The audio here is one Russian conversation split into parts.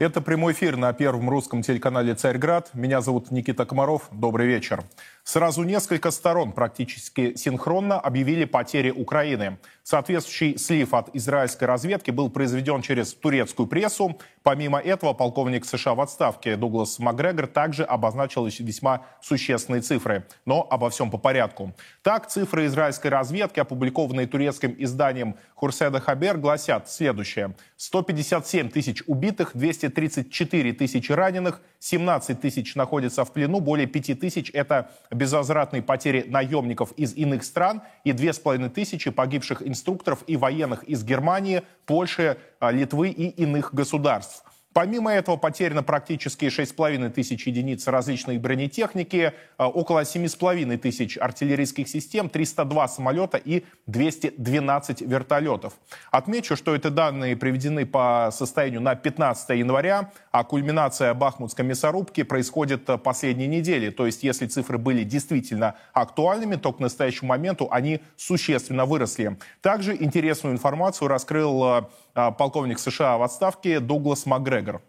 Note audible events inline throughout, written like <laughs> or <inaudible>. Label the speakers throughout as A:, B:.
A: Это прямой эфир на первом русском телеканале «Царьград». Меня зовут Никита Комаров. Добрый вечер. Сразу несколько сторон практически синхронно объявили потери Украины. Соответствующий слив от израильской разведки был произведен через турецкую прессу. Помимо этого, полковник США в отставке Дуглас Макгрегор также обозначил весьма существенные цифры. Но обо всем по порядку. Так, цифры израильской разведки, опубликованные турецким изданием Хурседа Хабер, гласят следующее. 157 тысяч убитых, 234 тысячи раненых, 17 тысяч находятся в плену, более 5 тысяч – это безвозвратные потери наемников из иных стран и 2500 погибших инструкторов и военных из Германии, Польши, а, Литвы и иных государств. Помимо этого потеряно практически 6,5 тысяч единиц различной бронетехники, а, около 7,5 тысяч артиллерийских систем, 302 самолета и 212 вертолетов. Отмечу, что эти данные приведены по состоянию на 15 января, а кульминация бахмутской мясорубки происходит последние недели. То есть, если цифры были действительно актуальными, то к настоящему моменту они существенно выросли. Также интересную информацию раскрыл а, полковник США в отставке Дуглас Макгрегор.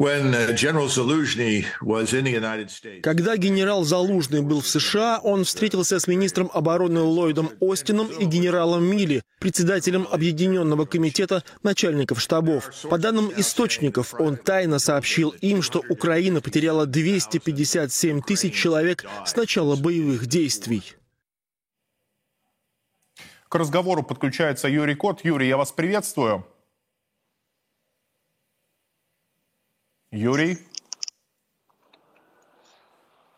B: Uh,
C: Когда генерал Залужный был в США, он встретился с министром обороны Ллойдом Остином и генералом Милли, председателем Объединенного комитета начальников штабов. По данным источников, он тайно сообщил им, что Украина потеряла 257 тысяч человек с начала боевых действий.
A: К разговору подключается Юрий Кот. Юрий, я вас приветствую. Юрий?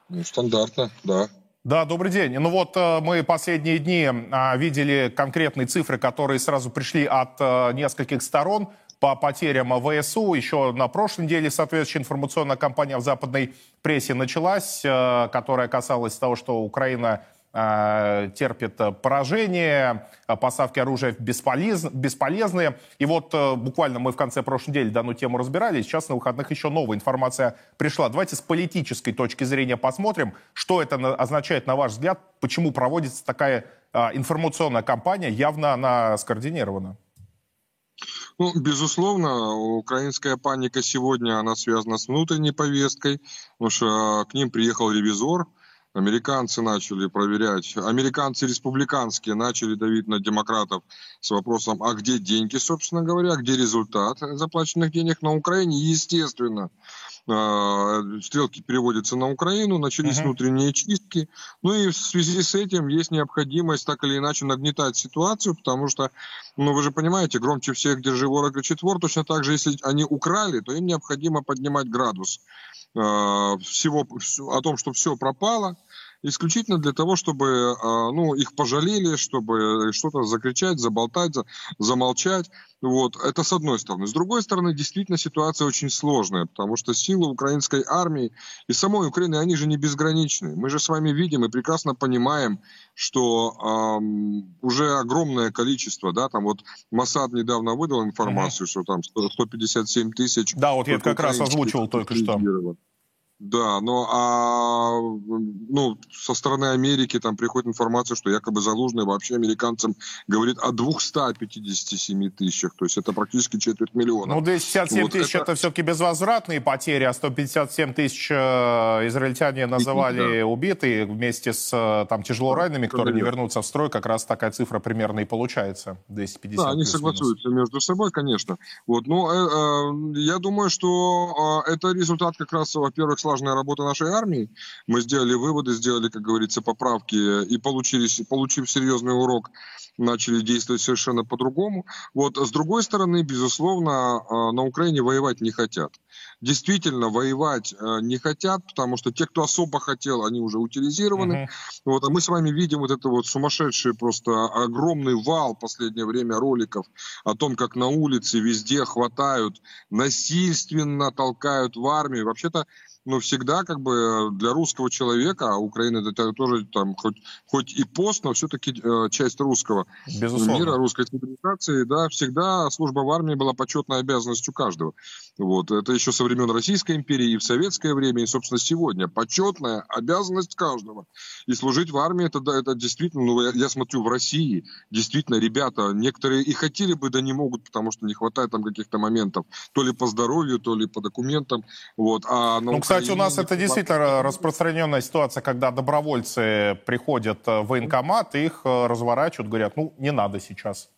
D: Ну, стандартно, да.
A: Да, добрый день. Ну вот э, мы последние дни а, видели конкретные цифры, которые сразу пришли от э, нескольких сторон по потерям ВСУ. Еще на прошлой неделе соответствующая информационная кампания в западной прессе началась, э, которая касалась того, что Украина Э, терпит поражение, э, поставки оружия бесполез, бесполезные. И вот э, буквально мы в конце прошлой недели данную тему разбирали, сейчас на выходных еще новая информация пришла. Давайте с политической точки зрения посмотрим, что это означает, на ваш взгляд, почему проводится такая информационная кампания, явно она скоординирована.
D: Ну, безусловно, украинская паника сегодня, она связана с внутренней повесткой, потому что к ним приехал ревизор, Американцы начали проверять, американцы республиканские начали давить на демократов с вопросом, а где деньги, собственно говоря, где результат заплаченных денег на Украине. Естественно, стрелки переводятся на Украину, начались uh-huh. внутренние чистки. Ну и в связи с этим есть необходимость так или иначе нагнетать ситуацию, потому что, ну вы же понимаете, громче всех держи вора кричит вор, точно так же, если они украли, то им необходимо поднимать градус э, всего, о том, что все пропало, исключительно для того, чтобы а, ну, их пожалели, чтобы что-то закричать, заболтать, замолчать. Вот. Это с одной стороны. С другой стороны, действительно ситуация очень сложная, потому что силы украинской армии и самой Украины, они же не безграничны. Мы же с вами видим и прекрасно понимаем, что эм, уже огромное количество, да, там вот Масад недавно выдал информацию, mm-hmm. что там 157 тысяч.
A: Да, вот я как раз озвучивал только что.
D: Да, но а, ну, со стороны Америки там приходит информация, что якобы Залужный вообще американцам говорит о 257 тысячах, то есть это практически четверть миллиона.
A: Ну, 257 вот тысяч это... это все-таки безвозвратные потери, а 157 тысяч э, израильтяне называли да. убитые вместе с э, там тяжело ранеными, которые не вернутся в строй, как раз такая цифра примерно и получается, 250
D: Да, они согласуются между собой, конечно. Вот, но э, э, я думаю, что э, это результат как раз, во-первых, слаженная работа нашей армии. Мы сделали выводы, сделали, как говорится, поправки и получили, получив серьезный урок, начали действовать совершенно по-другому. Вот, с другой стороны, безусловно, а, на Украине воевать не хотят. Действительно, воевать а, не хотят, потому что те, кто особо хотел, они уже утилизированы. Uh-huh. Вот, а мы с вами видим вот это вот сумасшедший просто огромный вал в последнее время роликов о том, как на улице везде хватают, насильственно толкают в армию. Вообще-то но всегда как бы для русского человека, а Украина это тоже там хоть, хоть и пост, но все-таки э, часть русского Безусловно. мира, русской цивилизации, да, всегда служба в армии была почетной обязанностью каждого. Вот. Это еще со времен Российской империи и в советское время, и, собственно, сегодня. Почетная обязанность каждого. И служить в армии, это, да, это действительно, ну, я, я смотрю, в России действительно ребята, некоторые и хотели бы, да не могут, потому что не хватает там каких-то моментов, то ли по здоровью, то ли по документам. Вот. А
A: ну, кстати, у нас это действительно распространенная ситуация, когда добровольцы приходят в военкомат, их э, разворачивают, говорят, ну, не надо сейчас.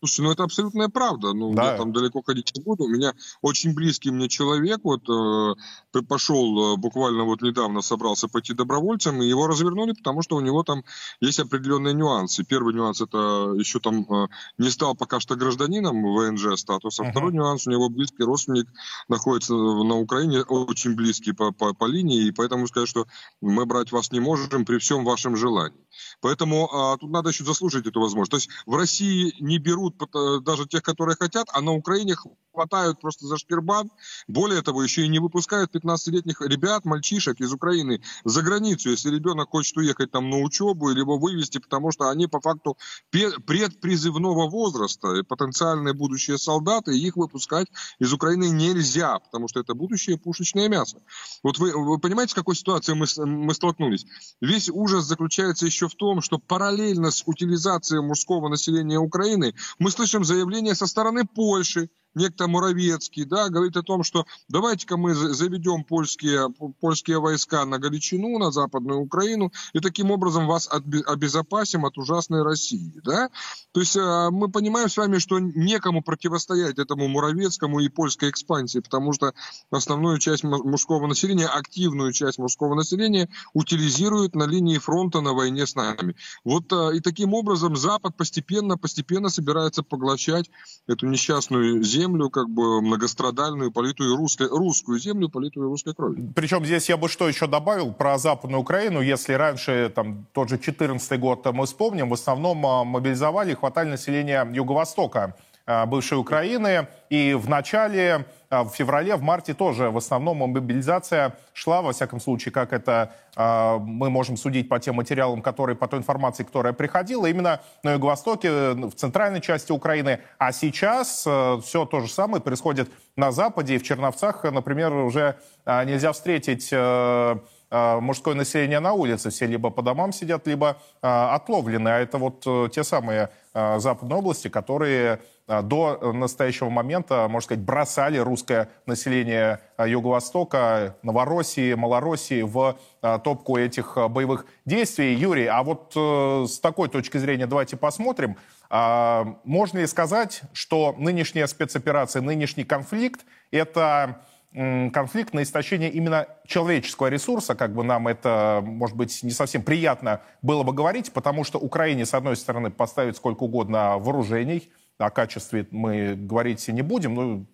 D: Слушай, ну это абсолютная правда. Ну, да. я там далеко ходить не буду. У меня очень близкий мне человек вот э, пошел э, буквально вот недавно собрался пойти добровольцем, и его развернули, потому что у него там есть определенные нюансы. Первый нюанс это еще там э, не стал пока что гражданином ВНЖ статуса. Uh-huh. Второй нюанс у него близкий родственник находится на Украине, очень близкий по, по, по линии, и поэтому сказать, что мы брать вас не можем при всем вашем желании. Поэтому а, тут надо еще заслужить эту возможность. То есть в России не берут э, даже тех, которые хотят, а на Украине хватают просто за шкирбан. Более того, еще и не выпускают 15-летних ребят, мальчишек из Украины за границу, если ребенок хочет уехать там на учебу, либо вывести, потому что они по факту предпризывного возраста, потенциальные будущие солдаты, их выпускать из Украины нельзя, потому что это будущее пушечное мясо. Вот вы, вы понимаете, в какой ситуации мы, мы столкнулись? Весь ужас заключается еще в том, что параллельно с утилизацией мужского населения Украины мы слышим заявления со стороны Польши, некто Муравецкий, да, говорит о том, что давайте-ка мы заведем польские, польские войска на Галичину, на Западную Украину, и таким образом вас обезопасим от ужасной России, да. То есть э, мы понимаем с вами, что некому противостоять этому Муравецкому и польской экспансии, потому что основную часть мужского населения, активную часть мужского населения утилизируют на линии фронта на войне с нами. Вот э, и таким образом Запад постепенно, постепенно собирается поглощать эту несчастную землю, землю, как бы многострадальную, политую русской, русскую землю, политую русской кровью.
A: Причем здесь я бы что еще добавил про Западную Украину. Если раньше, там, тот же 14 год мы вспомним, в основном а, мобилизовали, хватали населения Юго-Востока бывшей Украины. И в начале а, в феврале, в марте тоже в основном мобилизация шла, во всяком случае, как это а, мы можем судить по тем материалам, которые, по той информации, которая приходила, именно на Юго-Востоке, в центральной части Украины. А сейчас э, все то же самое происходит на Западе и в Черновцах, например, уже нельзя встретить э, мужское население на улице. Все либо по домам сидят, либо отловлены. А это вот э, те самые западные области, которые до настоящего момента, можно сказать, бросали русское население а, Юго-Востока, Новороссии, Малороссии в а, топку этих боевых действий. Юрий, а вот э, с такой точки зрения давайте посмотрим. Можно ли сказать, что нынешняя спецоперация, нынешний конфликт – это конфликт на истощение именно человеческого ресурса, как бы нам это, может быть, не совсем приятно было бы говорить, потому что Украине, с одной стороны, поставить сколько угодно вооружений – о качестве мы говорить не будем, но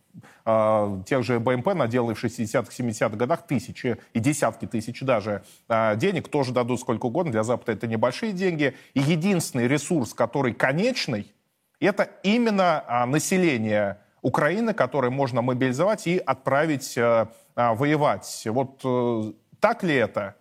A: э, тех же БМП наделали в 60-х, 70-х годах тысячи и десятки тысяч даже э, денег, тоже дадут сколько угодно, для Запада это небольшие деньги. И единственный ресурс, который конечный, это именно э, население Украины, которое можно мобилизовать и отправить э, воевать. Вот э, так ли это?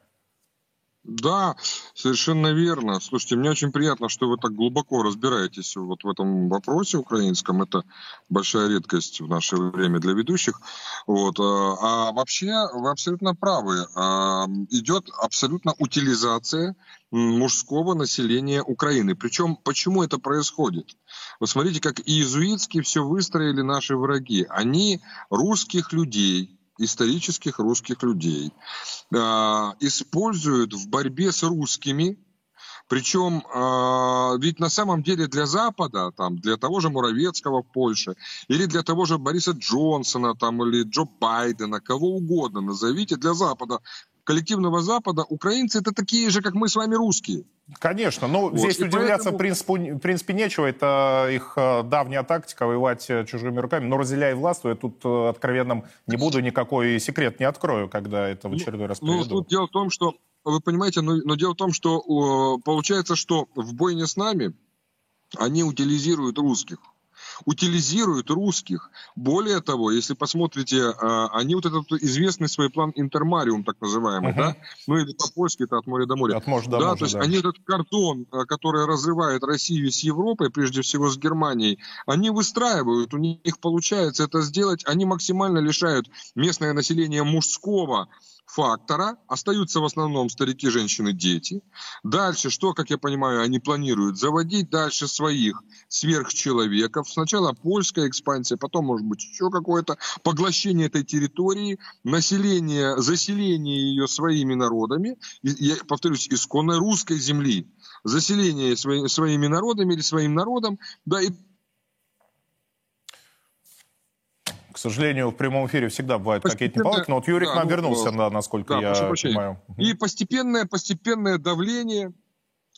D: Да, совершенно верно. Слушайте, мне очень приятно, что вы так глубоко разбираетесь вот в этом вопросе украинском. Это большая редкость в наше время для ведущих. Вот. А, а вообще вы абсолютно правы. А, идет абсолютно утилизация мужского населения Украины. Причем, почему это происходит? Вы смотрите, как иезуитски все выстроили наши враги. Они русских людей, исторических русских людей, э, используют в борьбе с русскими, причем э, ведь на самом деле для Запада, там, для того же Муравецкого в Польше, или для того же Бориса Джонсона, там, или Джо Байдена, кого угодно назовите, для Запада коллективного Запада, украинцы это такие же, как мы с вами русские.
A: Конечно, но вот. здесь и удивляться поэтому... в, принципе, в принципе нечего. Это их э, давняя тактика воевать э, чужими руками. Но разделяя власть, я тут э, откровенным не буду, никакой секрет не открою, когда это в ну, очередной раз
D: приведу. Ну, тут дело в том, что, вы понимаете, но, но дело в том, что получается, что в бойне с нами они утилизируют русских. Утилизируют русских. Более того, если посмотрите, они вот этот известный свой план Интермариум, так называемый, uh-huh. да, ну или по-польски это от моря до моря.
A: От моря
D: до
A: да,
D: моря, то есть да. они этот кордон, который разрывает Россию с Европой, прежде всего с Германией, они выстраивают, у них получается это сделать, они максимально лишают местное население мужского фактора. Остаются в основном старики, женщины, дети. Дальше, что, как я понимаю, они планируют? Заводить дальше своих сверхчеловеков. Сначала польская экспансия, потом, может быть, еще какое-то поглощение этой территории, население, заселение ее своими народами. Я повторюсь, исконной русской земли. Заселение своими народами или своим народом. Да, и
A: К сожалению, в прямом эфире всегда бывают какие-то неполадки, но вот Юрик да, нам ну, вернулся, да, насколько да, я понимаю.
D: И постепенное, постепенное давление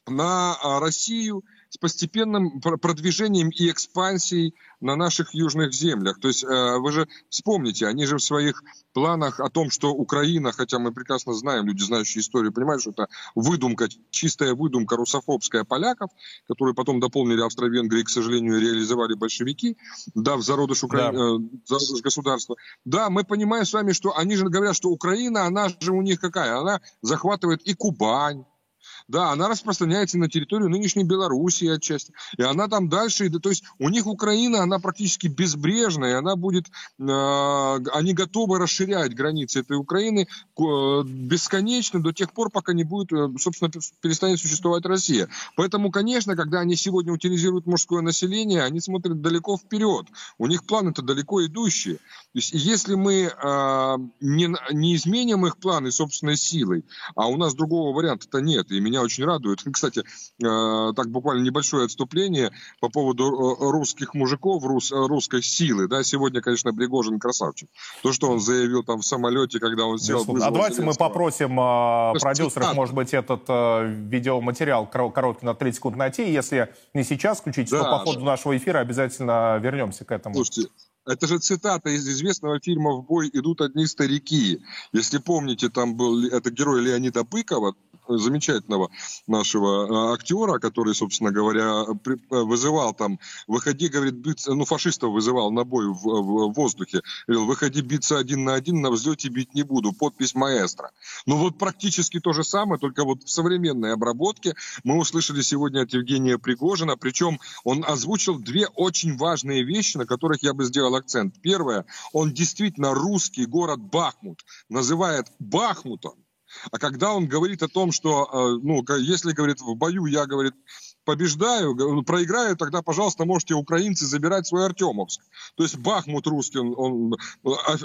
D: на а, Россию с постепенным продвижением и экспансией на наших южных землях. То есть э, вы же вспомните, они же в своих планах о том, что Украина, хотя мы прекрасно знаем, люди, знающие историю, понимают, что это выдумка, чистая выдумка русофобская поляков, которую потом дополнили Австро-Венгрии, к сожалению, реализовали большевики, дав зародыш, Укра... да. э, зародыш государства. Да, мы понимаем с вами, что они же говорят, что Украина, она же у них какая? Она захватывает и Кубань, да, она распространяется на территорию нынешней Белоруссии отчасти. И она там дальше, то есть у них Украина, она практически безбрежная, она будет, э, они готовы расширять границы этой Украины бесконечно до тех пор, пока не будет, э, собственно, перестанет существовать Россия. Поэтому, конечно, когда они сегодня утилизируют мужское население, они смотрят далеко вперед. У них планы-то далеко идущие. То есть, если мы э, не, не изменим их планы собственной силой, а у нас другого варианта-то нет, и меня очень радует. <laughs> Кстати, э, так буквально небольшое отступление по поводу э, русских мужиков, рус, э, русской силы. Да, сегодня, конечно, Пригожин красавчик. То, что он заявил там в самолете, когда он сел...
A: А давайте мы попросим э, продюсеров, цитат. может быть, этот э, видеоматериал короткий на 30 секунд найти. Если не сейчас включить, да. то по ходу нашего эфира обязательно вернемся к этому.
D: Слушайте, это же цитата из известного фильма «В бой идут одни старики». Если помните, там был это герой Леонида Быкова, замечательного нашего а, актера, который, собственно говоря, вызывал там, выходи, говорит, биться, ну, фашистов вызывал на бой в, в воздухе, говорил, выходи биться один на один, на взлете бить не буду, подпись маэстро. Ну, вот практически то же самое, только вот в современной обработке мы услышали сегодня от Евгения Пригожина, причем он озвучил две очень важные вещи, на которых я бы сделал акцент. Первое, он действительно русский город Бахмут называет Бахмутом, а когда он говорит о том, что, э, ну, если, говорит, в бою я, говорит, побеждаю, ну, проиграю, тогда, пожалуйста, можете украинцы забирать свой Артемовск. То есть Бахмут русский, он, он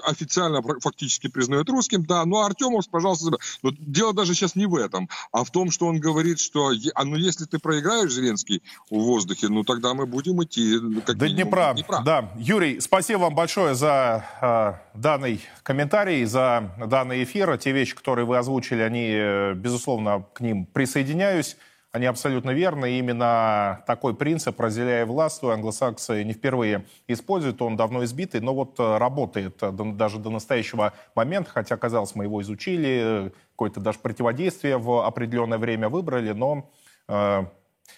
D: официально фактически признает русским, да, но Артемовск, пожалуйста. Но дело даже сейчас не в этом, а в том, что он говорит, что а, ну, если ты проиграешь, Зеленский, в воздухе, ну тогда мы будем идти.
A: Как До Днепра. Днепра. Да. Юрий, спасибо вам большое за э, данный комментарий, за данный эфир. Те вещи, которые вы озвучили, они, э, безусловно, к ним присоединяюсь. Они абсолютно верны. Именно такой принцип «разделяя властвуй» англосаксы не впервые используют. Он давно избитый, но вот э, работает э, даже до настоящего момента. Хотя, казалось, мы его изучили, какое-то даже противодействие в определенное время выбрали, но э,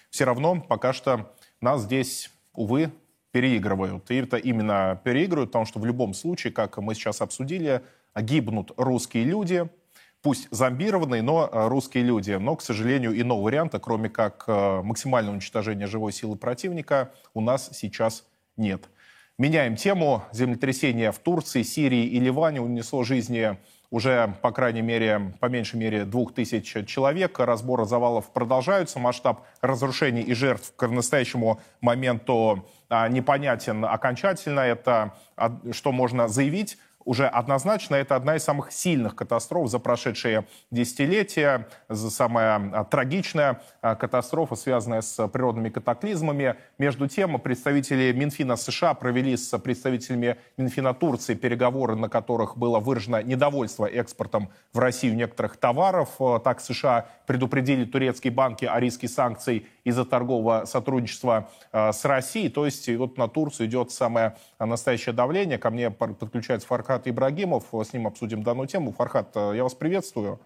A: все равно пока что нас здесь, увы, переигрывают. И это именно переигрывают, потому что в любом случае, как мы сейчас обсудили, гибнут русские люди – пусть зомбированные, но э, русские люди. Но, к сожалению, иного варианта, кроме как э, максимального уничтожения живой силы противника, у нас сейчас нет. Меняем тему. Землетрясение в Турции, Сирии и Ливане унесло жизни уже, по крайней мере, по меньшей мере, двух тысяч человек. Разборы завалов продолжаются. Масштаб разрушений и жертв к настоящему моменту а, непонятен окончательно. Это что можно заявить уже однозначно это одна из самых сильных катастроф за прошедшие десятилетия, самая а, трагичная а, катастрофа, связанная с природными катаклизмами. Между тем, представители Минфина США провели с представителями Минфина Турции переговоры, на которых было выражено недовольство экспортом в Россию некоторых товаров. Так США предупредили турецкие банки о риске санкций из-за торгового сотрудничества а, с Россией. То есть вот на Турцию идет самое настоящее давление. Ко мне подключается Фархат Ибрагимов. С ним обсудим данную тему. Фархат, э, я вас приветствую.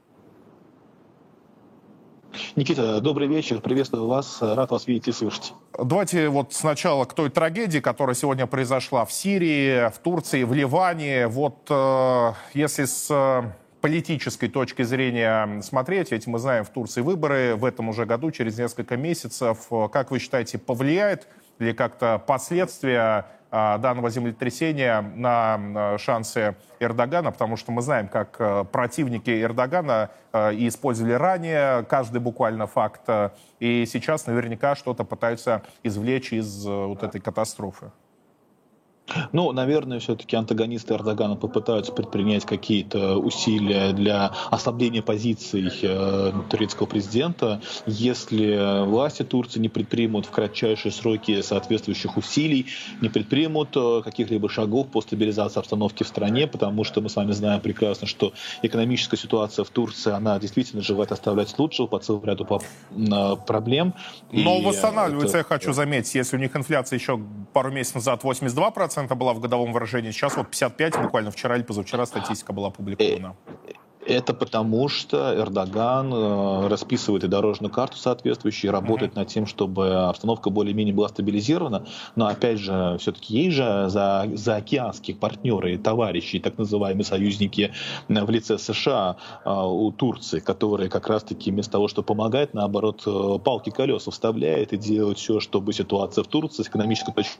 B: Никита, добрый вечер, приветствую вас, рад вас видеть и слышать.
A: Давайте вот сначала к той трагедии, которая сегодня произошла в Сирии, в Турции, в Ливане. Вот э, если с э, политической точки зрения смотреть, ведь мы знаем в Турции выборы в этом уже году, через несколько месяцев, как вы считаете, повлияет или как-то последствия а, данного землетрясения на шансы Эрдогана, потому что мы знаем, как э, противники Эрдогана э, использовали ранее каждый буквально факт, э, и сейчас наверняка что-то пытаются извлечь из вот этой катастрофы.
B: Ну, наверное, все-таки антагонисты Эрдогана попытаются предпринять какие-то усилия для ослабления позиций э, турецкого президента. Если власти Турции не предпримут в кратчайшие сроки соответствующих усилий, не предпримут э, каких-либо шагов по стабилизации обстановки в стране, потому что мы с вами знаем прекрасно, что экономическая ситуация в Турции, она действительно желает оставлять лучшего по целому ряду проблем.
A: Но И восстанавливается, это... я хочу заметить, если у них инфляция еще пару месяцев назад 82%, 52% была в годовом выражении, сейчас вот 55, буквально вчера или позавчера статистика была опубликована.
B: Это потому, что Эрдоган э, расписывает и дорожную карту соответствующую, и работает mm-hmm. над тем, чтобы обстановка более-менее была стабилизирована. Но опять же, все-таки есть же за, за океанских партнеры и товарищи, так называемые союзники в лице США э, у Турции, которые как раз-таки вместо того, чтобы помогать, наоборот, э, палки колеса вставляет и делают все, чтобы ситуация в Турции с экономической точки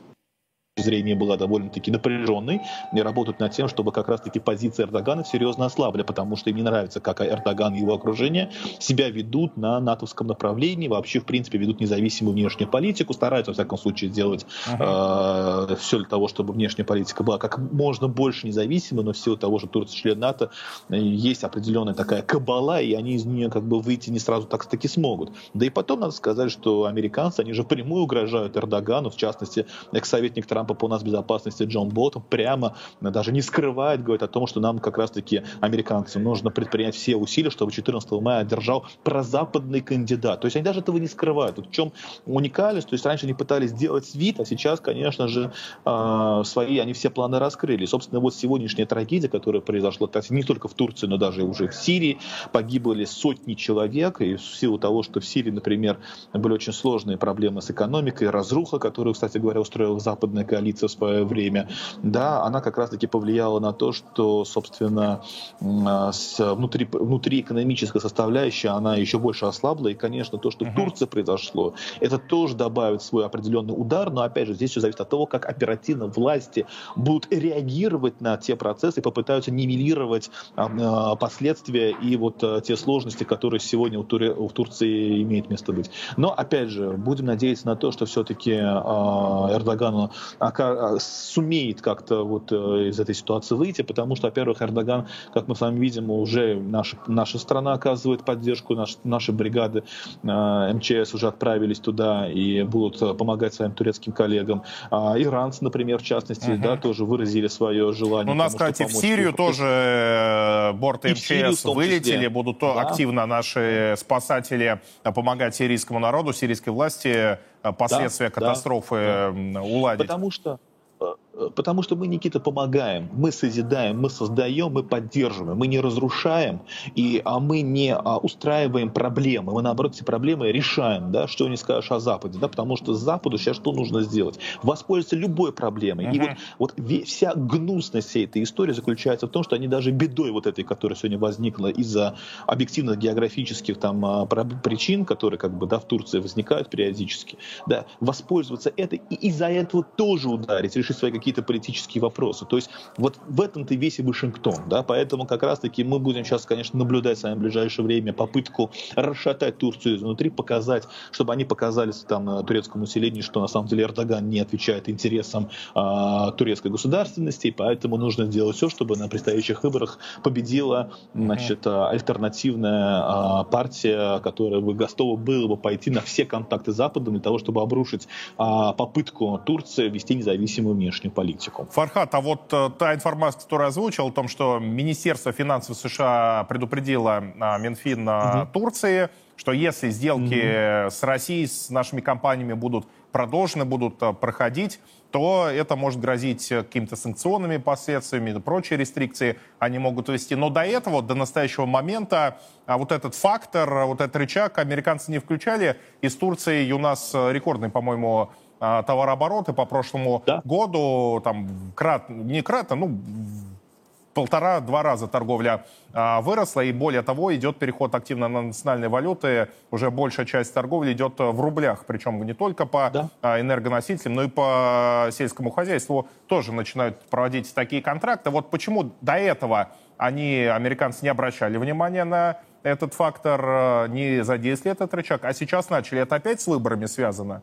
B: зрения была довольно-таки напряженной и работают над тем, чтобы как раз-таки позиции Эрдогана серьезно ослабли, потому что им не нравится, как Эрдоган и его окружение себя ведут на натовском направлении, вообще, в принципе, ведут независимую внешнюю политику, стараются, во всяком случае, сделать uh-huh. э, все для того, чтобы внешняя политика была как можно больше независимой, но в силу того, что Турция член НАТО, э, есть определенная такая кабала, и они из нее как бы выйти не сразу так-таки смогут. Да и потом надо сказать, что американцы, они же прямую угрожают Эрдогану, в частности, экс-советник Трампа Трампа по нас безопасности Джон Болтон прямо даже не скрывает, говорит о том, что нам как раз-таки американцам нужно предпринять все усилия, чтобы 14 мая одержал прозападный кандидат. То есть они даже этого не скрывают. Вот в чем уникальность? То есть раньше они пытались сделать вид, а сейчас, конечно же, э, свои они все планы раскрыли. Собственно, вот сегодняшняя трагедия, которая произошла не только в Турции, но даже уже в Сирии, погибли сотни человек, и в силу того, что в Сирии, например, были очень сложные проблемы с экономикой, разруха, которую, кстати говоря, устроила западная коалиция в свое время, да, она как раз-таки повлияла на то, что, собственно, а, внутри, внутри экономическая составляющая, она еще больше ослабла, и, конечно, то, что в Турции произошло, это тоже добавит свой определенный удар, но, опять же, здесь все зависит от того, как оперативно власти будут реагировать на те процессы и попытаются нивелировать а, а, последствия и вот те сложности, которые сегодня у Туре, в Турции имеют место быть. Но, опять же, будем надеяться на то, что все-таки Эрдогану сумеет как-то вот э, из этой ситуации выйти, потому что, во-первых, Эрдоган, как мы с вами видим, уже наша, наша страна оказывает поддержку, наш, наши бригады э, МЧС уже отправились туда и будут э, помогать своим турецким коллегам. А иранцы, например, в частности, uh-huh. да, тоже выразили свое желание.
A: У нас, кстати, в Сирию тоже борты МЧС вылетели, будут да. активно наши спасатели помогать сирийскому народу, сирийской власти последствия да, катастрофы да, уладить.
B: Потому что Потому что мы, Никита, помогаем, мы созидаем, мы создаем, мы поддерживаем, мы не разрушаем, и, а мы не а, устраиваем проблемы, мы, наоборот, эти проблемы решаем, да, что не скажешь о Западе, да, потому что Западу сейчас что нужно сделать? Воспользоваться любой проблемой. Uh-huh. И вот, вот вся гнусность всей этой истории заключается в том, что они даже бедой вот этой, которая сегодня возникла из-за объективных географических там а, причин, которые как бы, да, в Турции возникают периодически, да, воспользоваться этой и из-за этого тоже ударить, решить свои какие-то политические вопросы. То есть вот в этом-то весь и Вашингтон. Да? Поэтому как раз-таки мы будем сейчас, конечно, наблюдать с вами в ближайшее время попытку расшатать Турцию изнутри, показать, чтобы они показали там э, турецкому населению, что на самом деле Эрдоган не отвечает интересам а, турецкой государственности, и поэтому нужно сделать все, чтобы на предстоящих выборах победила значит, mm-hmm. альтернативная а, партия, которая бы готова была бы пойти на все контакты с Западом для того, чтобы обрушить а, попытку Турции вести независимую внешнюю политику.
A: Фархат, а вот э, та информация, которую озвучил, о том, что Министерство финансов США предупредило а, Минфин угу. Турции, что если сделки угу. с Россией, с нашими компаниями будут продолжены, будут проходить, то это может грозить какими-то санкционными последствиями, прочие рестрикции они могут ввести. Но до этого, до настоящего момента, вот этот фактор, вот этот рычаг американцы не включали. Из Турции у нас рекордный, по-моему, товарообороты по прошлому да. году, там, крат, не кратно, ну, полтора-два раза торговля а, выросла, и более того, идет переход активно на национальные валюты. Уже большая часть торговли идет в рублях, причем не только по да. а, энергоносителям, но и по сельскому хозяйству тоже начинают проводить такие контракты. Вот почему до этого они, американцы, не обращали внимания на этот фактор, а, не задействовали этот рычаг, а сейчас начали. Это опять с выборами связано?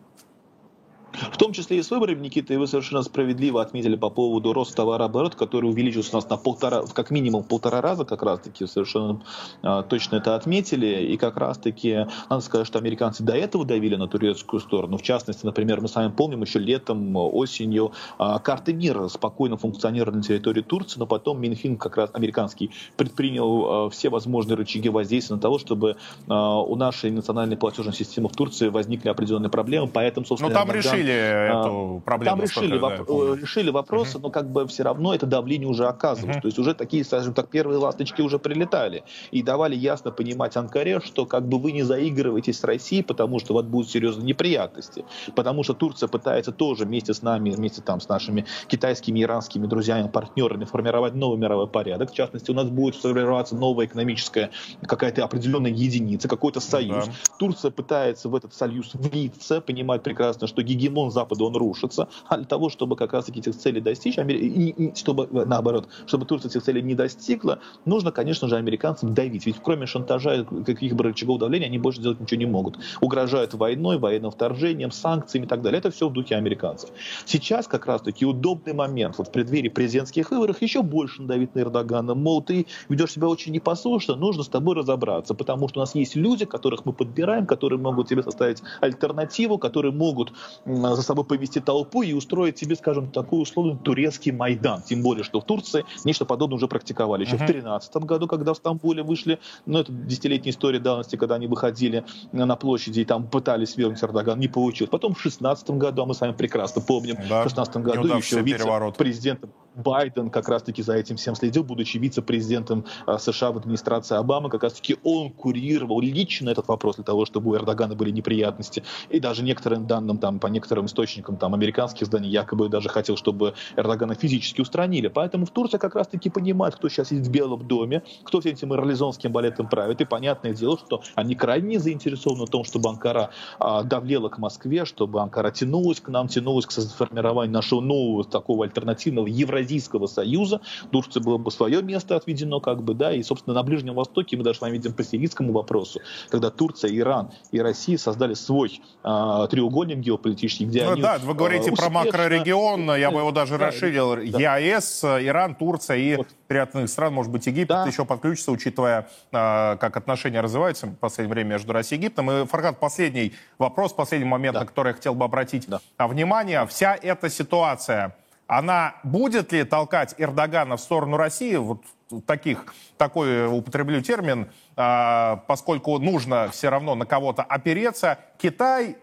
B: В том числе и с выборами, Никита, и вы совершенно справедливо отметили по поводу роста товарооборота, который увеличился у нас на полтора, как минимум полтора раза, как раз-таки совершенно а, точно это отметили. И как раз-таки, надо сказать, что американцы до этого давили на турецкую сторону. В частности, например, мы с вами помним еще летом, осенью а, карты мира спокойно функционировали на территории Турции, но потом Минфин как раз американский предпринял а, все возможные рычаги воздействия на того, чтобы у нашей национальной платежной системы в Турции возникли определенные проблемы. Поэтому, собственно,
A: но там решили решили а, эту проблему?
B: Там решили, воп- да, э, решили вопросы, uh-huh. но как бы все равно это давление уже оказывалось. Uh-huh. То есть уже такие, скажем так, первые ласточки уже прилетали. И давали ясно понимать Анкаре, что как бы вы не заигрываетесь с Россией, потому что вот будут серьезные неприятности. Потому что Турция пытается тоже вместе с нами, вместе там с нашими китайскими, иранскими друзьями, партнерами формировать новый мировой порядок. В частности, у нас будет сформироваться новая экономическая какая-то определенная единица, какой-то союз. Да. Турция пытается в этот союз влиться, понимать прекрасно, что гегемон гегемон Запада, он рушится, а для того, чтобы как раз этих целей достичь, и, чтобы, наоборот, чтобы Турция этих целей не достигла, нужно, конечно же, американцам давить. Ведь кроме шантажа каких бы рычагов давления, они больше делать ничего не могут. Угрожают войной, военным вторжением, санкциями и так далее. Это все в духе американцев. Сейчас как раз-таки удобный момент вот в преддверии президентских выборов еще больше надавить на Эрдогана. Мол, ты ведешь себя очень непослушно, нужно с тобой разобраться, потому что у нас есть люди, которых мы подбираем, которые могут тебе составить альтернативу, которые могут за собой повести толпу и устроить себе, скажем, такой условный турецкий Майдан. Тем более, что в Турции нечто подобное уже практиковали. Еще uh-huh. в 2013 году, когда в Стамбуле вышли, ну, это десятилетняя история давности, когда они выходили на площади и там пытались вернуть Эрдоган, не получилось. Потом в 2016 году, а мы с вами прекрасно помним, да. в 2016 году еще вице-президентом Байден как раз-таки за этим всем следил, будучи вице-президентом а, США в администрации Обамы, как раз-таки он курировал лично этот вопрос для того, чтобы у Эрдогана были неприятности. И даже некоторым данным, там, по некоторым источникам там, американских изданий, якобы даже хотел, чтобы Эрдогана физически устранили. Поэтому в Турции как раз-таки понимают, кто сейчас есть в Белом доме, кто всем этим ирлизонским балетом правит. И понятное дело, что они крайне заинтересованы в том, чтобы Анкара а, давлела к Москве, чтобы Анкара тянулась к нам, тянулась к сформированию нашего нового такого альтернативного Евразийского союза. Турции было бы свое место отведено, как бы, да, и, собственно, на Ближнем Востоке мы даже с вами видим по сирийскому вопросу, когда Турция, Иран и Россия создали свой э, треугольник геополитический, где ну, они...
A: Да, вы говорите э, успешно... про макрорегион, я бы его даже да, расширил. Да. ЕАЭС, Иран, Турция и вот. ряд иных стран, может быть, Египет да. еще подключится, учитывая, э, как отношения развиваются в последнее время между Россией и Египтом. И, Фархад, последний вопрос, последний момент, да. на который я хотел бы обратить да. внимание. Вся эта ситуация она будет ли толкать Эрдогана в сторону России, вот таких, такой употреблю термин, а, поскольку нужно все равно на кого-то опереться. Китай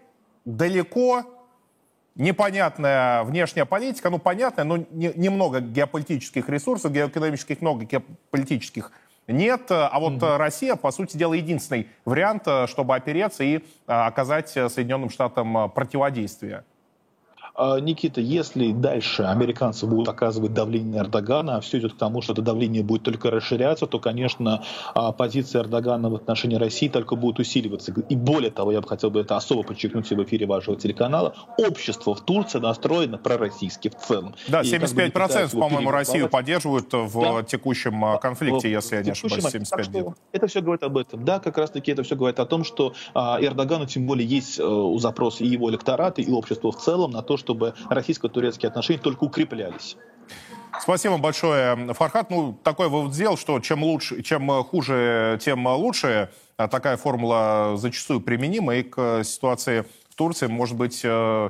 A: далеко, непонятная внешняя политика, ну понятная, но не, немного геополитических ресурсов, геоэкономических много, геополитических нет. А вот mm-hmm. Россия, по сути дела, единственный вариант, чтобы опереться и а, оказать Соединенным Штатам противодействие.
B: А, Никита, если дальше американцы будут оказывать давление на Эрдогана, а все идет к тому, что это давление будет только расширяться, то, конечно, а, позиция Эрдогана в отношении России только будет усиливаться. И более того, я бы хотел бы это особо подчеркнуть в эфире вашего телеканала, общество в Турции настроено пророссийски в целом.
A: Да, 75% по-моему, Россию поддерживают в да. текущем а, конфликте, если я не ошибаюсь, 75
B: Это все говорит об этом. Да, как раз-таки это все говорит о том, что Эрдогану тем более есть э, запрос и его электората, и общество в целом на то, что чтобы российско-турецкие отношения только укреплялись.
A: Спасибо большое, Фархат. Ну, такой вывод сделал, что чем лучше, чем хуже, тем лучше. А такая формула зачастую применима и к ситуации в Турции, может быть, э,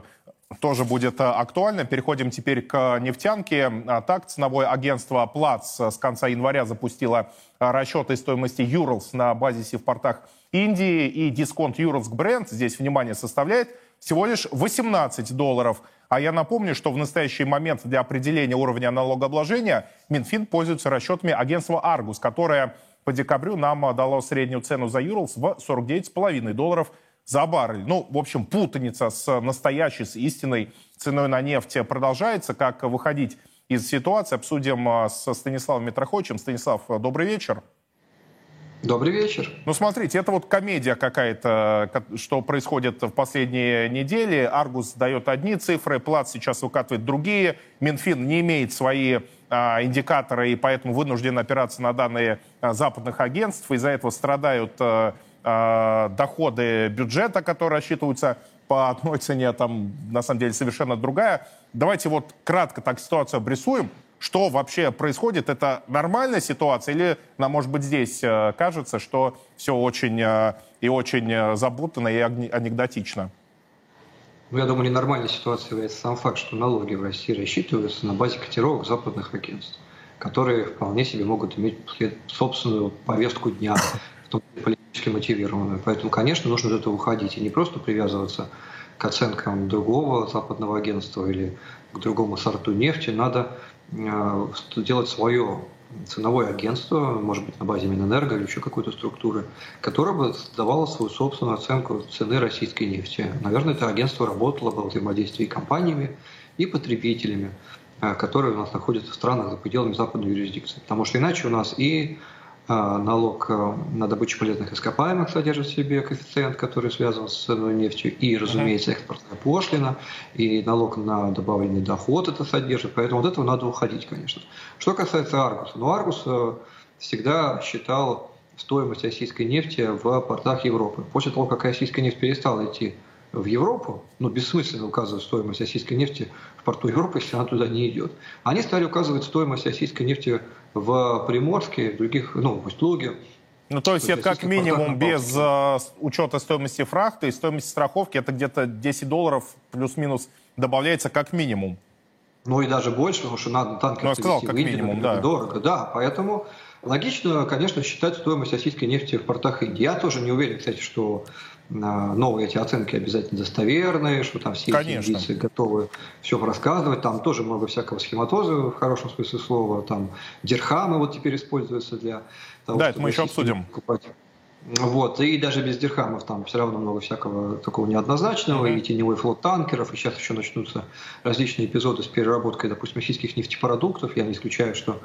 A: тоже будет актуально. Переходим теперь к нефтянке. А так, ценовое агентство «Плац» с конца января запустило расчеты стоимости Юрлс на базисе в портах Индии. И дисконт Юрлс бренд здесь, внимание, составляет всего лишь 18 долларов. А я напомню, что в настоящий момент для определения уровня налогообложения Минфин пользуется расчетами агентства «Аргус», которое по декабрю нам дало среднюю цену за Юрлс в 49,5 долларов за баррель. Ну, в общем, путаница с настоящей, с истинной ценой на нефть продолжается. Как выходить из ситуации, обсудим а, со Станиславом Митроходовичем. Станислав, добрый вечер.
E: Добрый вечер.
A: Ну, смотрите, это вот комедия какая-то, что происходит в последние недели. Аргус дает одни цифры, Плат сейчас выкатывает другие. Минфин не имеет свои а, индикаторы и поэтому вынужден опираться на данные а, западных агентств. Из-за этого страдают а, а, доходы бюджета, которые рассчитываются по одной цене, там на самом деле совершенно другая. Давайте вот кратко так ситуацию обрисуем. Что вообще происходит? Это нормальная ситуация или нам, может быть, здесь э, кажется, что все очень э, и очень э, запутанно и анекдотично?
E: Ну, я думаю, ненормальной ситуацией является сам факт, что налоги в России рассчитываются на базе котировок западных агентств, которые вполне себе могут иметь собственную повестку дня, в том числе политически мотивированную. Поэтому, конечно, нужно из этого уходить и не просто привязываться к оценкам другого западного агентства или к другому сорту нефти. Надо делать свое ценовое агентство, может быть, на базе Минэнерго или еще какой-то структуры, которое бы давало свою собственную оценку цены российской нефти. Наверное, это агентство работало бы в взаимодействии и компаниями, и потребителями, э, которые у нас находятся в странах за пределами западной юрисдикции. Потому что иначе у нас и налог э, на добычу полезных ископаемых содержит в себе коэффициент, который связан с ценой нефти, и, разумеется, экспортная пошлина, и налог на добавленный доход это содержит. Поэтому от этого надо уходить, конечно. Что касается Аргуса. Ну, Аргус э, всегда считал стоимость российской нефти в портах Европы. После того, как российская нефть перестала идти в Европу, ну, бессмысленно указывать стоимость российской нефти в порту Европы, если она туда не идет. Они стали указывать стоимость российской нефти в Приморске, других, ну, в Усть-Луге.
A: Ну, то есть это как минимум без uh, учета стоимости фрахта и стоимости страховки, это где-то 10 долларов плюс-минус добавляется как минимум.
E: Ну и даже больше, потому что надо танкер
A: ну, сказал, как Индию, минимум, да.
E: дорого. Да, поэтому логично, конечно, считать стоимость российской нефти в портах Индии. Я тоже не уверен, кстати, что новые эти оценки обязательно достоверные, что там все Конечно. эти индийцы готовы все рассказывать. Там тоже много всякого схематоза в хорошем смысле слова. Там дирхамы вот теперь используются для
A: того, Да, это мы еще обсудим. Покупать.
E: Вот, и даже без дирхамов там все равно много всякого такого неоднозначного, mm-hmm. и теневой флот танкеров, и сейчас еще начнутся различные эпизоды с переработкой, допустим, российских нефтепродуктов. Я не исключаю, что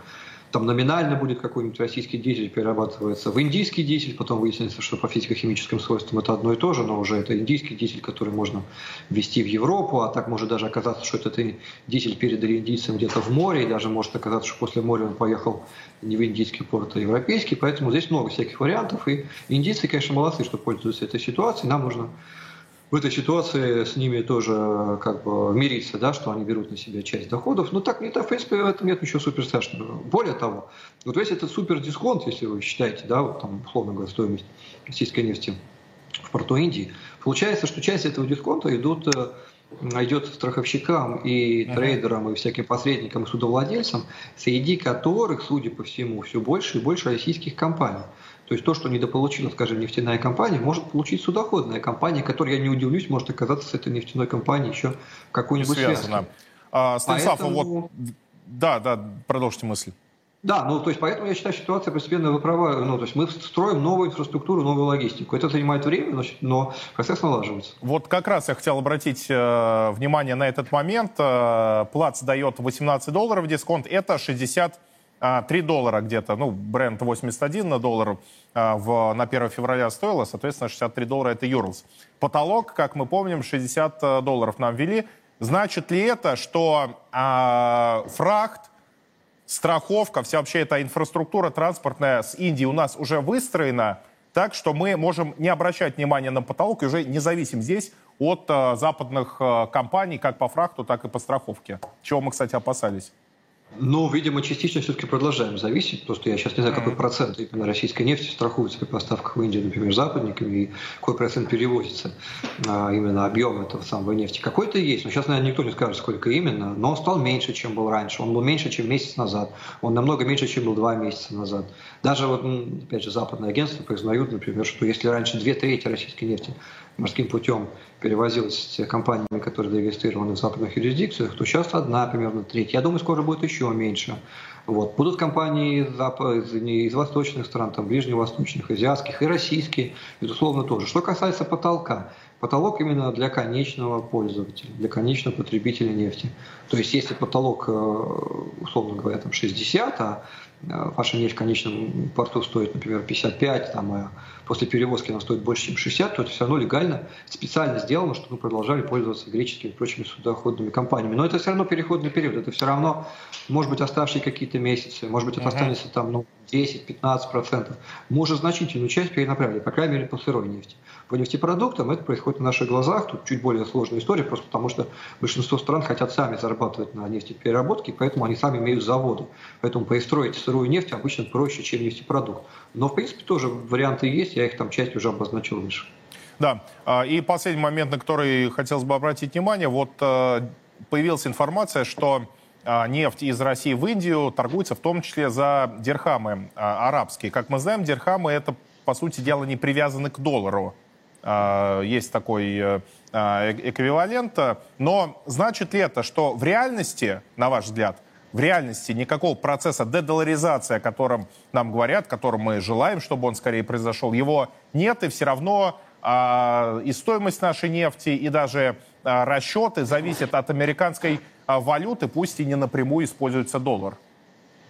E: там номинально будет какой-нибудь российский дизель перерабатывается в индийский дизель, потом выяснится, что по физико-химическим свойствам это одно и то же, но уже это индийский дизель, который можно ввести в Европу, а так может даже оказаться, что этот дизель передали индийцам где-то в море, и даже может оказаться, что после моря он поехал не в индийский порт, а европейский, поэтому здесь много всяких вариантов, и индийцы, конечно, молодцы, что пользуются этой ситуацией, нам нужно в этой ситуации с ними тоже как бы мириться, да, что они берут на себя часть доходов. Но так, это, в принципе, в этом нет ничего супер страшного. Более того, вот весь этот супер дисконт, если вы считаете, да, вот там, условно говоря, стоимость российской нефти в порту Индии, получается, что часть этого дисконта идут э, идет страховщикам и трейдерам и всяким посредникам и судовладельцам, среди которых, судя по всему, все больше и больше российских компаний. То есть то, что недополучила, скажем, нефтяная компания, может получить судоходная компания, которая, я не удивлюсь, может оказаться с этой нефтяной компанией еще какую-нибудь связку.
A: А, Станислав, Поэтому... вот... Да, да, продолжите мысль.
E: Да, ну то есть поэтому я считаю, ситуация постепенно выправа, ну то есть мы строим новую инфраструктуру, новую логистику. Это занимает время, значит, но процесс налаживается.
A: Вот как раз я хотел обратить э, внимание на этот момент. Э, Плац дает 18 долларов дисконт, это 60 3 доллара где-то, ну, бренд 81 на доллар а, в, на 1 февраля стоило, соответственно, 63 доллара это Юрлс. Потолок, как мы помним, 60 э, долларов нам ввели. Значит ли это, что а, фрахт, страховка, вся вообще эта инфраструктура транспортная с Индии у нас уже выстроена так, что мы можем не обращать внимания на потолок и уже не зависим здесь от а, западных а, компаний как по фрахту, так и по страховке. Чего мы, кстати, опасались.
E: Ну, видимо, частично все-таки продолжаем зависеть. Просто я сейчас не знаю, какой процент именно российской нефти страхуется при поставках в Индию, например, западниками, и какой процент перевозится а, именно объем этого самого нефти. Какой-то есть, но сейчас, наверное, никто не скажет, сколько именно, но он стал меньше, чем был раньше. Он был меньше, чем месяц назад. Он намного меньше, чем был два месяца назад. Даже, вот, опять же, западные агентства признают, например, что если раньше две трети российской нефти морским путем перевозилась компаниями, которые зарегистрированы в западных юрисдикциях, то сейчас одна примерно треть. Я думаю, скоро будет еще меньше. Вот. Будут компании из, из, из восточных стран, там, ближневосточных, азиатских и российские, безусловно, тоже. Что касается потолка, потолок именно для конечного пользователя, для конечного потребителя нефти. То есть если потолок, э, условно говоря, там 60, а Э, ваша нефть в конечном порту стоит, например, 55, там, а после перевозки она стоит больше, чем 60, то это все равно легально, специально сделано, чтобы мы продолжали пользоваться греческими и прочими судоходными компаниями. Но это все равно переходный период, это все равно, может быть, оставшие какие-то месяцы, может быть, это uh-huh. останется там ну, 10-15%. Мы уже значительную часть перенаправили, по крайней мере, по сырой нефти. По нефтепродуктам это происходит на наших глазах, тут чуть более сложная история, просто потому что большинство стран хотят сами зарабатывать на нефтепереработке, поэтому они сами имеют заводы. Поэтому перестроить сырую нефть обычно проще, чем нефтепродукт. Но, в принципе, тоже варианты есть, я их там часть уже обозначил выше.
A: Да, а, и последний момент, на который хотелось бы обратить внимание, вот э, появилась информация, что нефть из России в Индию торгуется в том числе за дирхамы а, арабские. Как мы знаем, дирхамы это, по сути дела, не привязаны к доллару. Есть такой э, эквивалент. Но значит ли это, что в реальности, на ваш взгляд, в реальности никакого процесса дедоларизации, о котором нам говорят, которым мы желаем, чтобы он скорее произошел, его нет, и все равно а, и стоимость нашей нефти, и даже а, расчеты зависят от американской а, валюты, пусть и не напрямую используется доллар.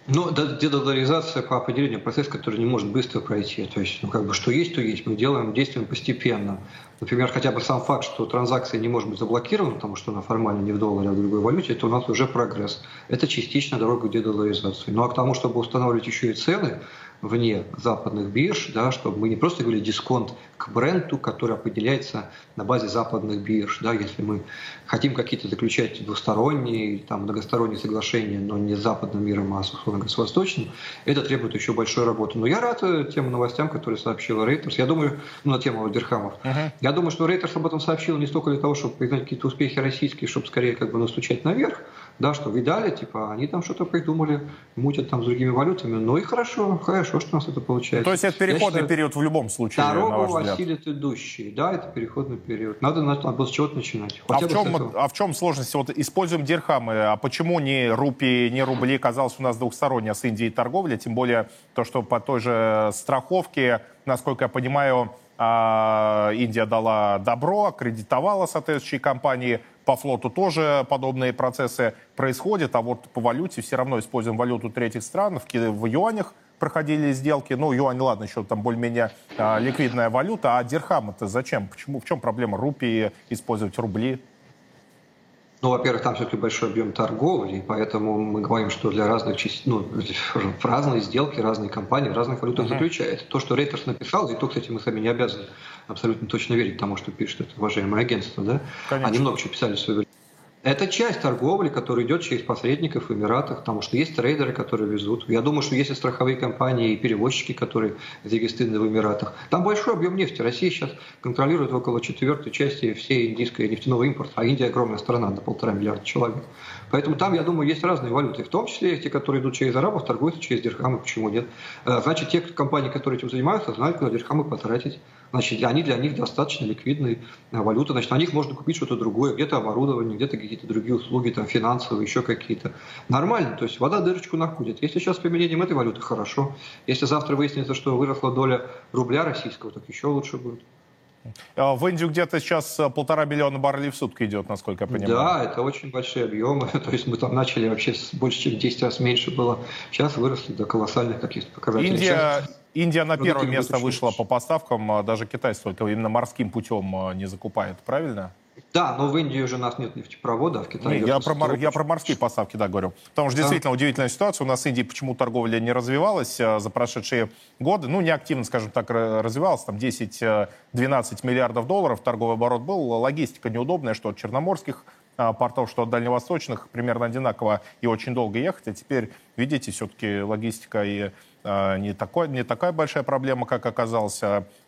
E: Ну, дедоларизация по определению процесс, который не может быстро пройти. То есть, ну, как бы, что есть, то есть. Мы делаем, действуем постепенно. Например, хотя бы сам факт, что транзакция не может быть заблокирована, потому что она формально не в долларе, а в другой валюте, это у нас уже прогресс. Это частично дорога к дедоларизации. Ну, а к тому, чтобы устанавливать еще и цены, вне западных бирж, да, чтобы мы не просто говорили дисконт к бренду, который определяется на базе западных бирж. Да, если мы хотим какие-то заключать двусторонние, там, многосторонние соглашения, но не с западным миром, а с, условно с восточным, это требует еще большой работы. Но я рад э, тем новостям, которые сообщила Рейтерс. Я думаю, ну, на тему Дирхамов. Uh-huh. Я думаю, что Рейтерс об этом сообщил не столько для того, чтобы признать какие-то успехи российские, чтобы скорее как бы настучать наверх, да, что видали, типа, они там что-то придумали, мутят там с другими валютами, ну и хорошо, хорошо, что у нас это получается.
A: То есть это переходный считаю, период в любом случае,
E: Дорогу осилит идущий, да, это переходный период. Надо, надо с чего-то начинать.
A: а в, чем, а в чем сложность? Вот используем дирхамы, а почему не рупии, не рубли? Казалось, у нас двухсторонняя с Индией торговля, тем более то, что по той же страховке, насколько я понимаю, а, Индия дала добро, аккредитовала соответствующие компании. По флоту тоже подобные процессы происходят, а вот по валюте все равно используем валюту третьих стран. В юанях проходили сделки. Ну, юань, ладно, еще там более-менее а, ликвидная валюта. А дирхам это зачем? Почему? В чем проблема рупии использовать рубли?
E: Ну, во-первых, там все-таки большой объем торговли, поэтому мы говорим, что для разных частей, ну, <laughs> в разные сделки, разные компании, в разных валютах uh-huh. заключается. То, что Рейтерс написал, и то, кстати, мы сами не обязаны абсолютно точно верить тому, что пишет это уважаемое агентство, да? Конечно. Они много чего писали в свое время. Это часть торговли, которая идет через посредников в Эмиратах, потому что есть трейдеры, которые везут. Я думаю, что есть и страховые компании, и перевозчики, которые зарегистрированы в Эмиратах. Там большой объем нефти. Россия сейчас контролирует около четвертой части всей индийской нефтяного импорта, а Индия огромная страна, на полтора миллиарда человек. Поэтому там, я думаю, есть разные валюты, в том числе те, которые идут через арабов, торгуются через дирхамы, почему нет. Э, значит, те компании, которые этим занимаются, знают, куда дирхамы потратить. Значит, они для них достаточно ликвидные э, валюты. Значит, на них можно купить что-то другое, где-то оборудование, где-то какие-то другие услуги, там, финансовые, еще какие-то. Нормально, то есть вода дырочку находит. Если сейчас с применением этой валюты, хорошо. Если завтра выяснится, что выросла доля рубля российского, так еще лучше будет.
A: А в Индию где-то сейчас э, полтора миллиона баррелей в сутки идет, насколько я понимаю.
E: Да, это очень большие объемы. <laughs> То есть мы там начали вообще больше, чем 10 раз меньше было. Сейчас выросли до колоссальных каких-то показателей.
A: Индия, Индия на первое место вышла по поставкам, а даже Китай только именно морским путем э, не закупает, правильно?
E: Да, но в Индии уже у нас нет нефтепровода, а в Китае...
A: Нет, я, про, мор, я про морские поставки, да, говорю. Потому что да. действительно удивительная ситуация. У нас в Индии почему торговля не развивалась а, за прошедшие годы. Ну, не активно, скажем так, развивалась. Там 10-12 миллиардов долларов торговый оборот был. Логистика неудобная, что от черноморских а, портов, что от дальневосточных примерно одинаково и очень долго ехать. А теперь, видите, все-таки логистика и а, не, такой, не такая большая проблема, как оказалось.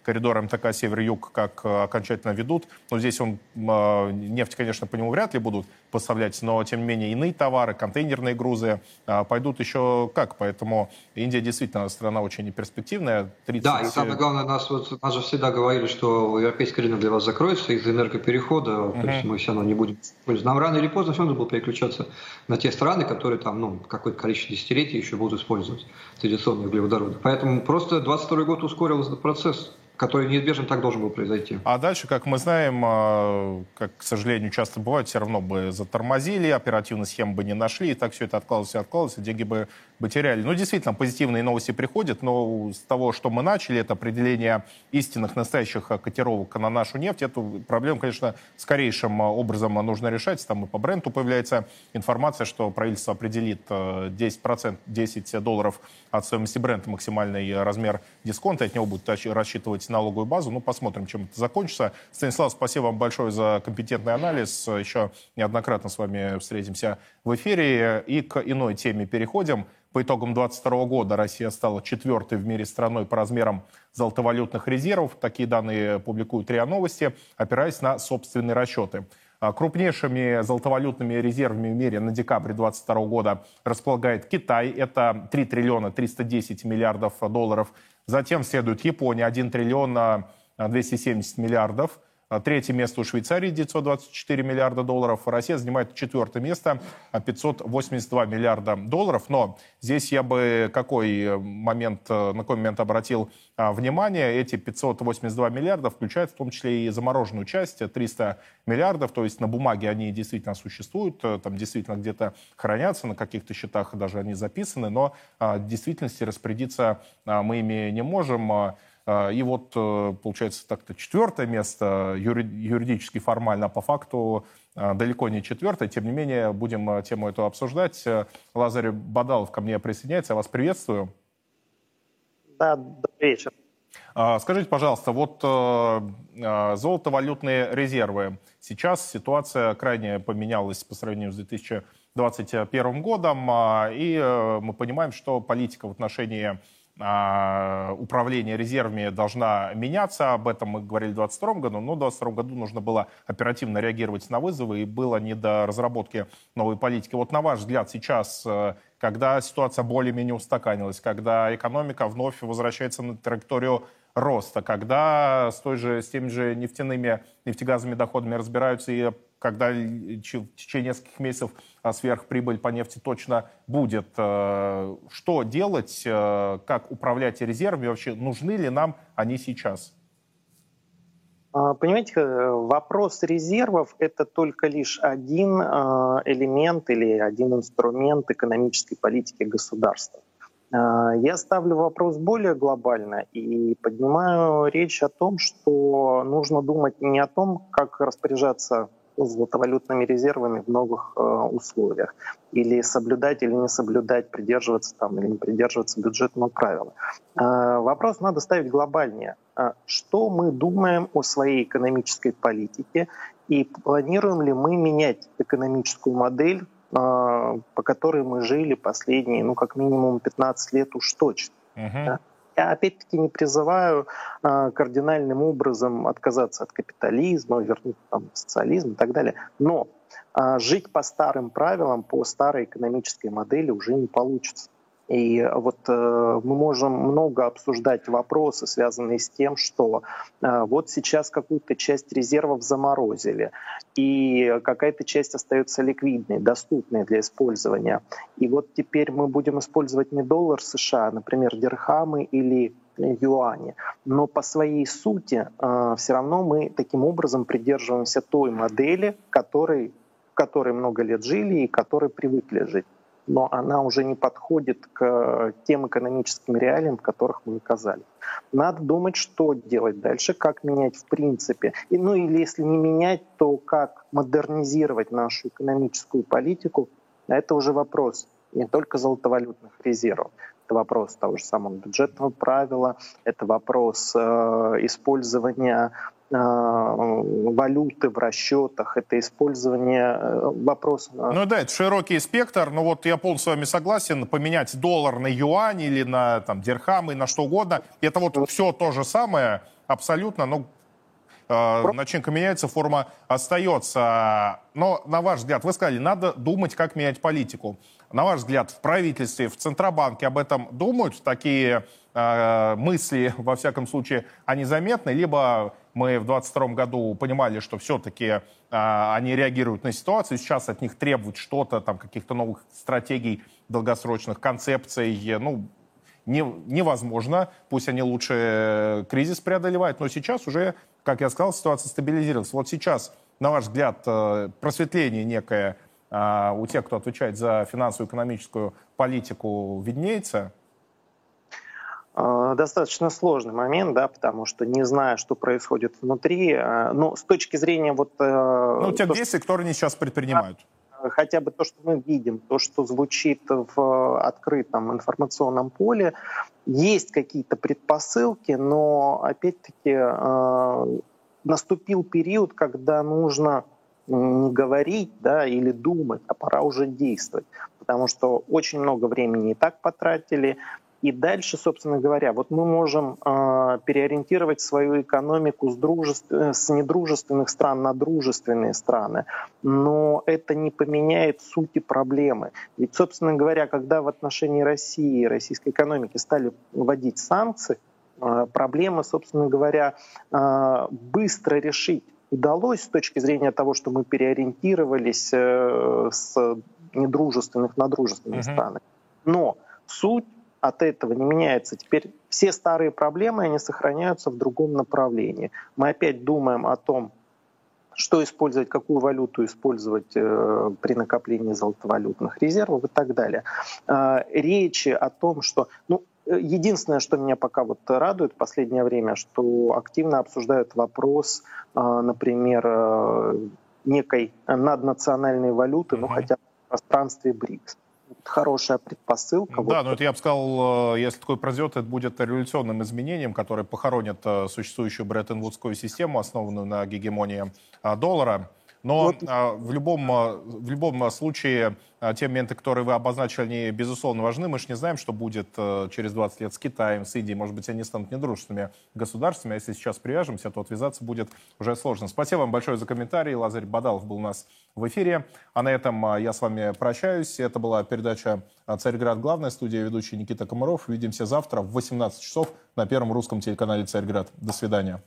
A: Коридор МТК Север-Юг как окончательно ведут. Но здесь он, нефть, конечно, по нему вряд ли будут поставлять, но тем не менее иные товары, контейнерные грузы пойдут еще как. Поэтому Индия действительно страна очень перспективная.
E: 30... Да, и самое главное, нас, вот, нас же всегда говорили, что европейский рынок для вас закроется из-за энергоперехода, uh-huh. то есть мы все равно не будем Нам рано или поздно все равно будет переключаться на те страны, которые там, ну, какое-то количество десятилетий еще будут использовать традиционные углеводороды. Поэтому просто 22 год ускорил этот процесс который неизбежно так должен был произойти.
A: А дальше, как мы знаем, а, как, к сожалению, часто бывает, все равно бы затормозили, оперативно схем бы не нашли, и так все это откладывалось и откладывалось, и деньги бы, бы теряли. Ну, действительно, позитивные новости приходят, но с того, что мы начали, это определение истинных, настоящих котировок на нашу нефть, эту проблему, конечно, скорейшим образом нужно решать. Там и по бренду появляется информация, что правительство определит 10%, э, 10 долларов от стоимости бренда максимальный размер дисконта, от него будет рассчитывать налоговую базу. Ну, посмотрим, чем это закончится. Станислав, спасибо вам большое за компетентный анализ. Еще неоднократно с вами встретимся в эфире. И к иной теме переходим. По итогам 2022 года Россия стала четвертой в мире страной по размерам золотовалютных резервов. Такие данные публикуют РИА Новости, опираясь на собственные расчеты. А крупнейшими золотовалютными резервами в мире на декабрь 2022 года располагает Китай. Это 3 триллиона 310 миллиардов долларов. Затем следует Япония, 1 триллион 270 миллиардов. Третье место у Швейцарии 924 миллиарда долларов. Россия занимает четвертое место 582 миллиарда долларов. Но здесь я бы какой момент, на какой момент обратил а, внимание. Эти 582 миллиарда включают в том числе и замороженную часть 300 миллиардов. То есть на бумаге они действительно существуют, там действительно где-то хранятся, на каких-то счетах даже они записаны. Но а, в действительности распорядиться а, мы ими не можем. А, и вот, э, получается, так-то четвертое место юридически формально, а по факту а, далеко не четвертое. Тем не менее, будем э, тему эту обсуждать. Э, Лазарь Бадалов ко мне присоединяется. Я вас приветствую.
F: Да, добрый вечер.
A: А, скажите, пожалуйста, вот золотовалютные резервы. Сейчас ситуация крайне поменялась по сравнению с 2021 годом, и мы понимаем, что политика в отношении а, управления резервами должна меняться. Об этом мы говорили в 2022 году. Но в 2022 году нужно было оперативно реагировать на вызовы и было не до разработки новой политики. Вот на ваш взгляд сейчас, э, когда ситуация более-менее устаканилась, когда экономика вновь возвращается на траекторию роста, когда с, той же, с теми же нефтяными, нефтегазовыми доходами разбираются и когда в течение нескольких месяцев а, сверхприбыль по нефти точно будет. Э, что делать, э, как управлять резервами, вообще нужны ли нам они сейчас?
F: А, понимаете, э, вопрос резервов — это только лишь один элемент или один инструмент экономической политики государства. Я ставлю вопрос более глобально и поднимаю речь о том, что нужно думать не о том, как распоряжаться золотовалютными резервами в новых э, условиях. Или соблюдать или не соблюдать, придерживаться там или не придерживаться бюджетного правила. Э, вопрос надо ставить глобальнее. Что мы думаем о своей экономической политике и планируем ли мы менять экономическую модель, по которой мы жили последние, ну, как минимум 15 лет уж точно. Uh-huh. Да? Я опять-таки не призываю э, кардинальным образом отказаться от капитализма, вернуть там, социализм и так далее. Но э, жить по старым правилам, по старой экономической модели уже не получится. И вот э, мы можем много обсуждать вопросы, связанные с тем, что э, вот сейчас какую-то часть резервов заморозили, и какая-то часть остается ликвидной, доступной для использования. И вот теперь мы будем использовать не доллар США, а, например, дирхамы или юани. Но по своей сути э, все равно мы таким образом придерживаемся той модели, которой, которой много лет жили и которой привыкли жить но она уже не подходит к тем экономическим реалиям, в которых мы оказались. Надо думать, что делать дальше, как менять в принципе. И, ну или если не менять, то как модернизировать нашу экономическую политику. Это уже вопрос не только золотовалютных резервов. Это вопрос того же самого бюджетного правила, это вопрос э, использования Э, валюты в расчетах, это использование э, вопроса.
A: Ну да, это широкий спектр, но вот я полностью с вами согласен, поменять доллар на юань или на там, дирхам и на что угодно, это вот все то же самое, абсолютно, но э, начинка меняется, форма остается. Но, на ваш взгляд, вы сказали, надо думать, как менять политику. На ваш взгляд, в правительстве, в Центробанке об этом думают? Такие э, мысли, во всяком случае, они заметны? Либо мы в 2022 году понимали, что все-таки э, они реагируют на ситуацию, сейчас от них требуют что-то, там, каких-то новых стратегий, долгосрочных концепций, ну, не, невозможно. Пусть они лучше э, кризис преодолевают, но сейчас уже, как я сказал, ситуация стабилизировалась. Вот сейчас, на ваш взгляд, э, просветление некое а, у тех, кто отвечает за финансово-экономическую политику, виднеется?
F: А, достаточно сложный момент, да, потому что не зная, что происходит внутри, а, но с точки зрения вот...
A: Э, ну, тех действий, что... которые они сейчас предпринимают.
F: Хотя бы то, что мы видим, то, что звучит в открытом информационном поле, есть какие-то предпосылки, но опять-таки наступил период, когда нужно не говорить да, или думать, а пора уже действовать. Потому что очень много времени и так потратили. И дальше, собственно говоря, вот мы можем э, переориентировать свою экономику с, дружеств... с недружественных стран на дружественные страны, но это не поменяет сути проблемы. Ведь, собственно говоря, когда в отношении России и российской экономики стали вводить санкции, э, проблемы, собственно говоря, э, быстро решить удалось с точки зрения того, что мы переориентировались э, с недружественных на дружественные mm-hmm. страны. Но суть от этого не меняется. Теперь все старые проблемы, они сохраняются в другом направлении. Мы опять думаем о том, что использовать, какую валюту использовать э, при накоплении золотовалютных резервов и так далее. Э, речи о том, что... Ну, Единственное, что меня пока вот радует в последнее время, что активно обсуждают вопрос, а, например, э, некой наднациональной валюты, mm-hmm. ну хотя в пространстве БРИКС. Хорошая предпосылка.
A: Да, вот. но это я бы сказал, э, если такой произойдет, это будет революционным изменением, которое похоронит э, существующую Бреттон-Вудскую систему, основанную на гегемонии доллара. Но вот. А, в, любом, а, в любом случае а, те моменты, которые вы обозначили, они безусловно важны. Мы же не знаем, что будет через 20 лет с Китаем, с Индией. Может быть, они станут недружественными государствами. А если сейчас привяжемся, то отвязаться будет уже сложно. Спасибо вам большое за комментарий. Лазарь Бадалов был у нас в эфире. А на этом я с вами прощаюсь. Это была передача «Царьград. Главная». Студия ведущий Никита Комаров. Увидимся завтра в 18 часов на первом русском телеканале «Царьград». До свидания.